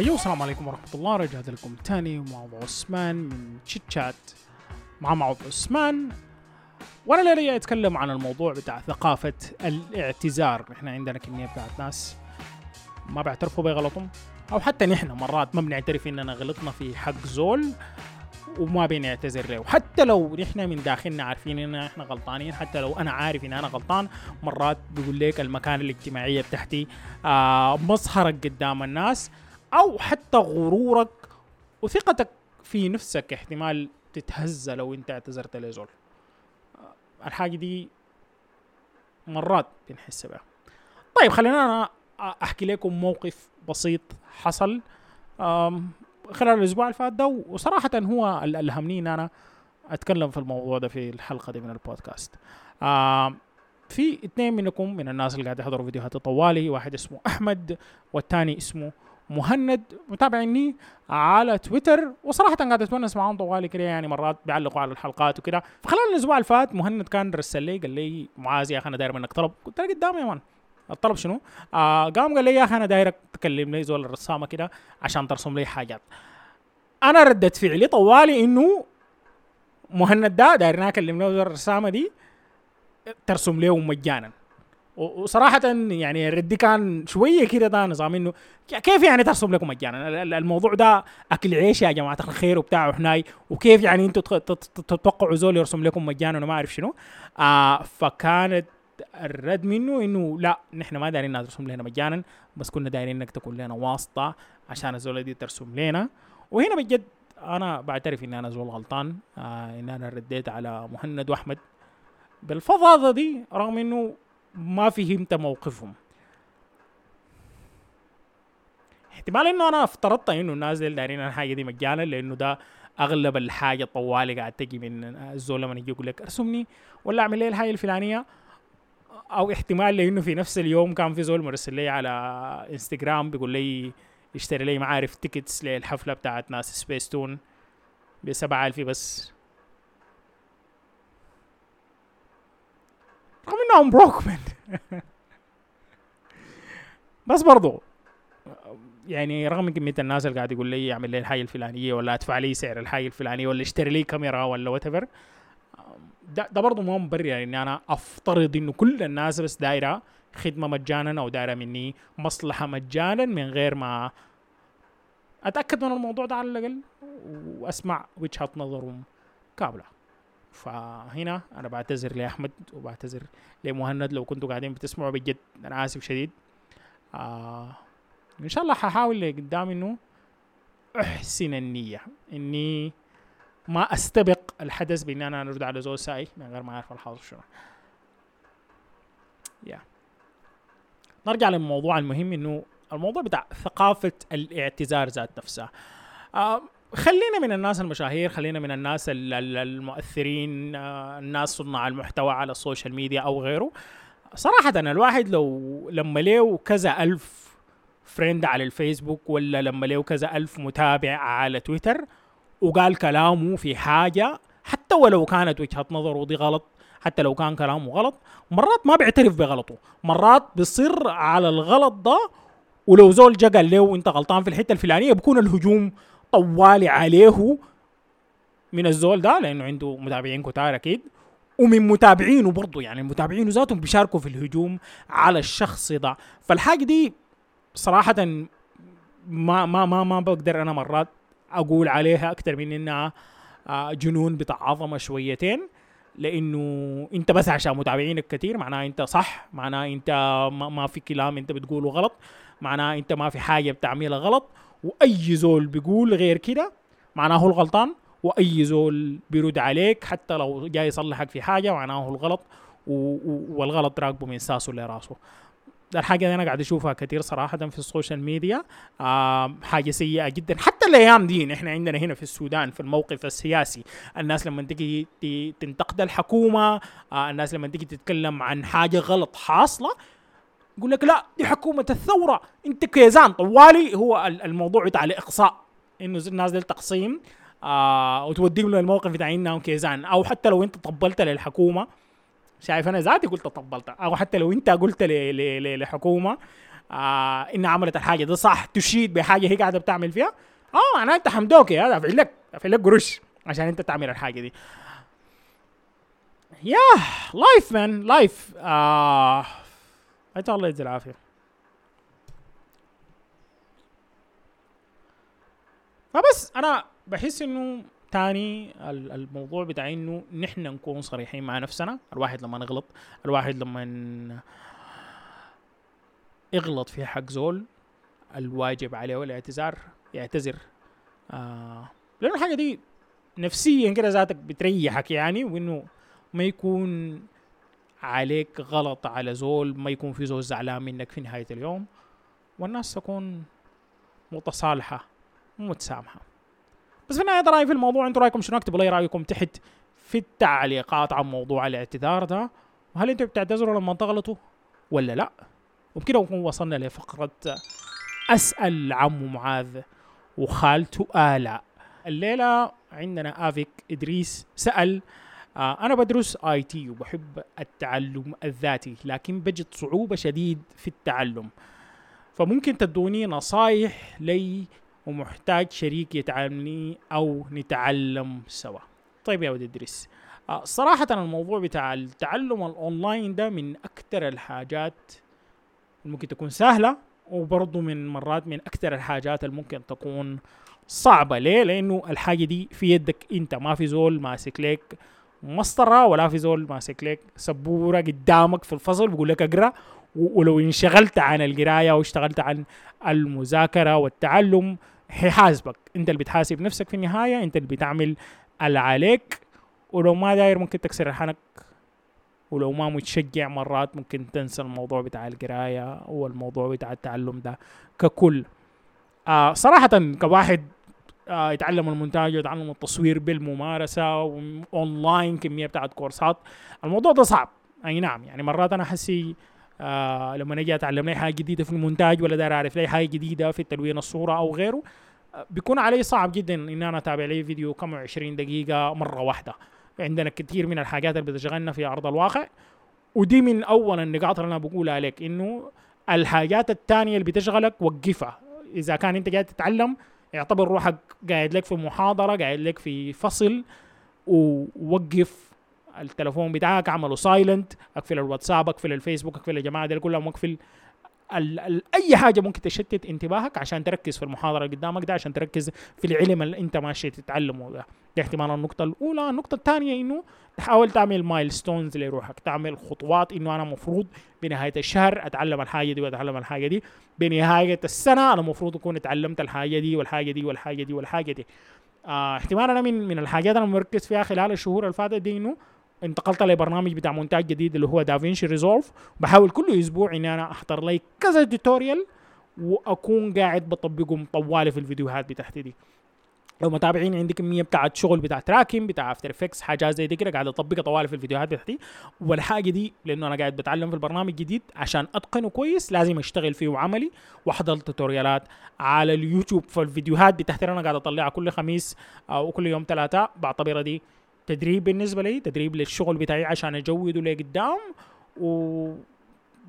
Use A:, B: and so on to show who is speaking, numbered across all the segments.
A: أيوة السلام عليكم ورحمة الله. رجعت لكم تاني موضوع عثمان من تشيت شات مع موضوع عثمان. وأنا الليلة جاي أتكلم عن الموضوع بتاع ثقافة الاعتذار. إحنا عندنا كمية بتاعت ناس ما بيعترفوا بغلطهم أو حتى نحن مرات ما بنعترف إننا غلطنا في حق زول وما بنعتذر له. حتى لو نحن من داخلنا عارفين إن إحنا غلطانين حتى لو أنا عارف إن أنا غلطان مرات بيقول لك المكانة الاجتماعية بتاعتي آه مظهرك قدام الناس. أو حتى غرورك وثقتك في نفسك احتمال تتهز لو أنت اعتذرت لزول. آه، الحاجة دي مرات بنحس بها. طيب خلينا أنا أحكي لكم موقف بسيط حصل خلال الأسبوع اللي فات ده وصراحة هو اللي الهمني إن أنا أتكلم في الموضوع ده في الحلقة دي من البودكاست. في اثنين منكم من الناس اللي قاعد يحضروا فيديوهات طوالي واحد اسمه أحمد والثاني اسمه مهند متابعني على تويتر وصراحة قاعد أتونس معاهم طوالي كده يعني مرات بيعلقوا على الحلقات وكده فخلال الأسبوع اللي فات مهند كان رسل لي قال لي معاذ يا أخي أنا داير منك طلب. قلت له قدامي يا مان الطلب شنو؟ آه قام قال لي يا أخي أنا دايرك تكلم لي زول الرسامة كده عشان ترسم لي حاجات. أنا ردت فعلي طوالي إنه مهند ده دايرنا اكلم له الرسامة دي ترسم له مجانا. وصراحة يعني ردي كان شوية كده ده نظام إنه كيف يعني ترسم لكم مجانا؟ ال- ال- الموضوع ده أكل عيش يا جماعة الخير وبتاع وحناي. وكيف يعني تت- تتوقعوا زول يرسم لكم مجانا؟ وما أعرف شنو. آه فكانت الرد منه إنه لا نحن ما دايرين الناس ترسم لنا مجانا بس كنا دايرين انك تكون لنا واسطة عشان الزول دي ترسم لنا. وهنا بجد أنا بعترف ان أنا زول غلطان. آه ان أنا رديت على مهند وأحمد. بالفظاظة دي رغم إنه ما فهمت موقفهم. احتمال إنه أنا افترضت إنه الناس دي دايرين الحاجة دي مجانا لأنه ده أغلب الحاجة طوالي قاعد تجي من الزول لما يجي يقول لك ارسمني ولا اعمل لي الحاجة الفلانية. أو احتمال لإنه في نفس اليوم كان في زول مرسل لي على انستغرام بيقول لي اشتري لي ما عارف tickets للحفلة بتاعت ناس سبيس تون ب 7000 بس. رغم انهم broke man. بس برضو يعني رغم كمية الناس اللي قاعد يقول لي اعمل لي الحاجة الفلانية ولا أدفع لي سعر الحاجة الفلانية ولا اشتري لي كاميرا ولا وات ده, ده برضه ما مبرر. إني أنا أفترض إنه كل الناس بس دايرة خدمة مجانا أو دايرة مني مصلحة مجانا من غير ما أتأكد من الموضوع ده على الأقل وأسمع وجهة نظرهم كاملة فهنا أنا بعتذر لأحمد وبعتذر لمهند لو كنتوا قاعدين بتسمعوا بجد. أنا آسف شديد. آه إن شاء الله ححاول لقدام إنه أحسن النية. إني ما أستبق الحدث بان أنا أرد على زول ساي من غير ما أعرف الحاصل شنو. يا نرجع للموضوع المهم إنه الموضوع بتاع ثقافة الاعتذار ذات نفسها. آه خلينا من الناس المشاهير خلينا من الناس ال- ال- المؤثرين آه، الناس صناع المحتوى على ال social media أو غيره. صراحة الواحد لو لما له كذا ألف friend على الفيسبوك ولا لما له كذا ألف متابع على تويتر وقال كلامه في حاجة حتى ولو كانت وجهة نظره دي غلط حتى لو كان كلامه غلط مرات ما بيعترف بغلطه. مرات بيصر على الغلط ده ولو زول جا قال له انت غلطان في الحتة الفلانية بكون الهجوم طوالي عليه من الزول ده لأنه عنده متابعين كتار أكيد ومن متابعينه برضه يعني المتابعين ذاتهم بيشاركوا في الهجوم على الشخص ده. فالحاجة دي صراحة ما ما ما ما بقدر أنا مرات أقول عليها أكثر من إنها آه، جنون بتاع عظمه شويتين. لأنه أنت بس عشان متابعينك كتير معناه أنت صح معناه أنت ما, في كلام أنت بتقوله غلط معناه أنت ما في حاجة بتعملها غلط وأي زول بيقول غير كده معناه هو الغلطان وأي زول بيرد عليك حتى لو جاي يصلحك في حاجة معناه هو الغلط والغلط راكبه من ساسه لراسه. الحاجة دي أنا قاعد أشوفها كتير صراحة في ال social media. حاجة سيئة جدا. حتى الأيام دي نحن عندنا هنا في السودان في الموقف السياسي الناس لما تيجي ت- تنتقد الحكومة آه الناس لما تيجي تتكلم عن حاجة غلط حاصلة يقول لك لا دي حكومة الثورة. أنت كيزان طوالي هو ال- الموضوع بتاع الإقصاء. إنه الناس دي تقسيم آه وتوديهم للموقف بتاع إنهم كيزان. أو حتى لو أنت طبلت للحكومة شايف أنا ذاتي قلت طبلت أو حتى لو أنت قلت ل- ل- ل- لحكومة آه إنها عملت الحاجة دي صح تشيد بحاجة هي قاعدة بتعمل فيها آه أنا أنت حمدوك يا دافع لك دافع لك قروش عشان أنت تعمل الحاجة دي. يا لايف مان لايف آه الله يجزي العافية. فبس أنا بحس إنه تاني الموضوع بتاع إنه نحن نكون صريحين مع نفسنا. الواحد لما نغلط الواحد لما يغلط في حق زول الواجب عليه الاعتذار يعتذر. آه لأنه الحاجة دي نفسيا كده ذاتك بتريحك يعني وإنه ما يكون عليك غلط على زول ما يكون في زول زعلان منك في نهاية اليوم والناس تكون متصالحة ومتسامحه بس في النهاية رايي في الموضوع أنتم رأيكم شنو؟ اكتبوا لي رأيكم تحت في التعليقات عن موضوع الاعتذار ده. وهل أنتم بتعتذروا لما تغلطوا ولا لا؟ وبكده نكون وصلنا لفقرة أسأل عمو معاذ وخالته آلاء. الليلة عندنا آفيك إدريس سأل آه أنا بدرس آي تي وبحب التعلم الذاتي لكن بجد صعوبة شديد في التعلم. فممكن تدوني نصايح لي ومحتاج شريك يتعلمني أو نتعلم سوا طيب يا ولد إدريس آه صراحة الموضوع بتاع التعلم الأونلاين ده من أكثر الحاجات ممكن تكون سهلة وبرضه من مرات من أكثر الحاجات اللي ممكن تكون صعبة ليه؟ لأنه الحاجة دي في يدك أنت ما في زول ماسك لك مسطرة ولا في زول ماسك لك سبورة قدامك في الفصل بيقول لك اقرأ ولو انشغلت عن القراية واشتغلت عن المذاكرة والتعلم حيحاسبك انت اللي بتحاسب نفسك في النهاية انت اللي بتعمل اللي عليك. ولو ما داير ممكن تكسر الحنك. ولو ما متشجع مرات ممكن تنسى الموضوع بتاع القراية والموضوع بتاع التعلم ده ككل. آه صراحة كواحد آه يتعلم المونتاج ويتعلم التصوير بالممارسة اونلاين كمية بتاعت كورسات الموضوع ده صعب. أي نعم يعني مرات أنا حسي آه لما أجي أتعلم لي حاجة جديدة في المونتاج ولا داير أعرف لي حاجة جديدة في تلوين الصورة أو غيره آه بيكون علي صعب جدا ان أنا أتابع لي فيديو كم 20 دقيقة مرة واحدة. عندنا كثير من الحاجات اللي بتشغلنا في أرض الواقع ودي من أول النقاط اللي أنا بقولها لك إنه الحاجات الثانية اللي بتشغلك وقفها. إذا كان أنت قاعد تتعلم اعتبر روحك قاعد لك في محاضرة قاعد لك في فصل ووقف التلفون بتاعك اعمله silent اقفل الواتساب اقفل الفيسبوك اقفل الجماعة دي كلهم اقفل ال ال أي حاجة ممكن تشتت انتباهك عشان تركز في المحاضرة اللي قدامك ده عشان تركز في العلم اللي انت ماشي تتعلمه ده. دي احتمال النقطة الأولى. النقطة الثانية إنه تحاول تعمل milestones لروحك تعمل خطوات إنه أنا مفروض بنهاية الشهر أتعلم الحاجة دي وأتعلم الحاجة دي. بنهاية السنة أنا المفروض أكون اتعلمت الحاجة دي والحاجة دي والحاجة دي والحاجة دي. آه احتمال أنا من من الحاجات اللي مركز فيها خلال الشهور اللي فاتت دي إنه انتقلت لبرنامج بتاع مونتاج جديد اللي هو DaVinci Resolve. بحاول كل أسبوع إني أنا أحضر لي كذا tutorial وأكون قاعد بطبقهم طوالي في الفيديوهات بتاعتي دي. لو متابعين عندي كمية بتاعت شغل بتاع تراكم بتاع After Effects حاجات زي دي كده قاعد أطبقها طوالي في الفيديوهات بتاعتي. والحاجة دي لأنه أنا قاعد بتعلم في البرنامج جديد عشان أتقنه كويس لازم أشتغل فيه عملي وأحضر توتوريالات على اليوتيوب فالفيديوهات بتاعتي أنا قاعد أطلعها كل خميس أو كل يوم ثلاثاء بعتبرها دي تدريب بالنسبة لي تدريب للشغل بتاعي عشان أجوده لقدام و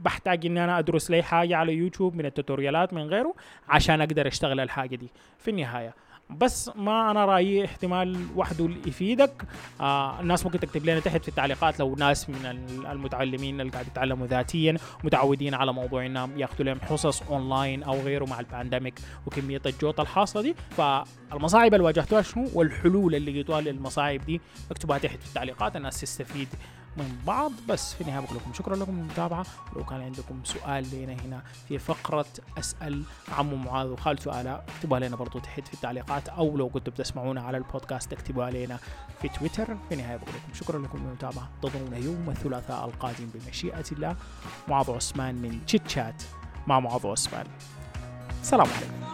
A: بحتاج إني أنا أدرس لي حاجة على يوتيوب من التوتوريالات من غيره عشان أقدر أشتغل الحاجة دي. في النهاية بس ما أنا رأيي احتمال وحده يفيدك. آه الناس ممكن تكتب لنا تحت في التعليقات لو ناس من المتعلمين اللي قاعد يتعلموا ذاتيا متعودين على موضوع انهم ياخذوا لهم حصص اونلاين أو غيره مع ال pandemic وكمية الجوط الحاصله دي. فالمصاعب اللي واجهتوها شنو؟ والحلول اللي لقيتوها للمصاعب دي اكتبوها تحت في التعليقات الناس تستفيد من بعض بس في النهاية بقول لكم شكرا لكم للمتابعه لو كان عندكم سؤال لنا هنا في فقرة أسأل عمو معاذ وخالته الاء اكتبوها لنا برضو تحت في التعليقات. أو لو كنتوا بتسمعونا على البودكاست اكتبوها لنا في تويتر. في النهاية بقول لكم شكرا لكم للمتابعة. انتظرونا يوم الثلاثاء القادم بمشيئة الله معاذ عثمان من تشيت شات مع معاذ عثمان السلام عليكم.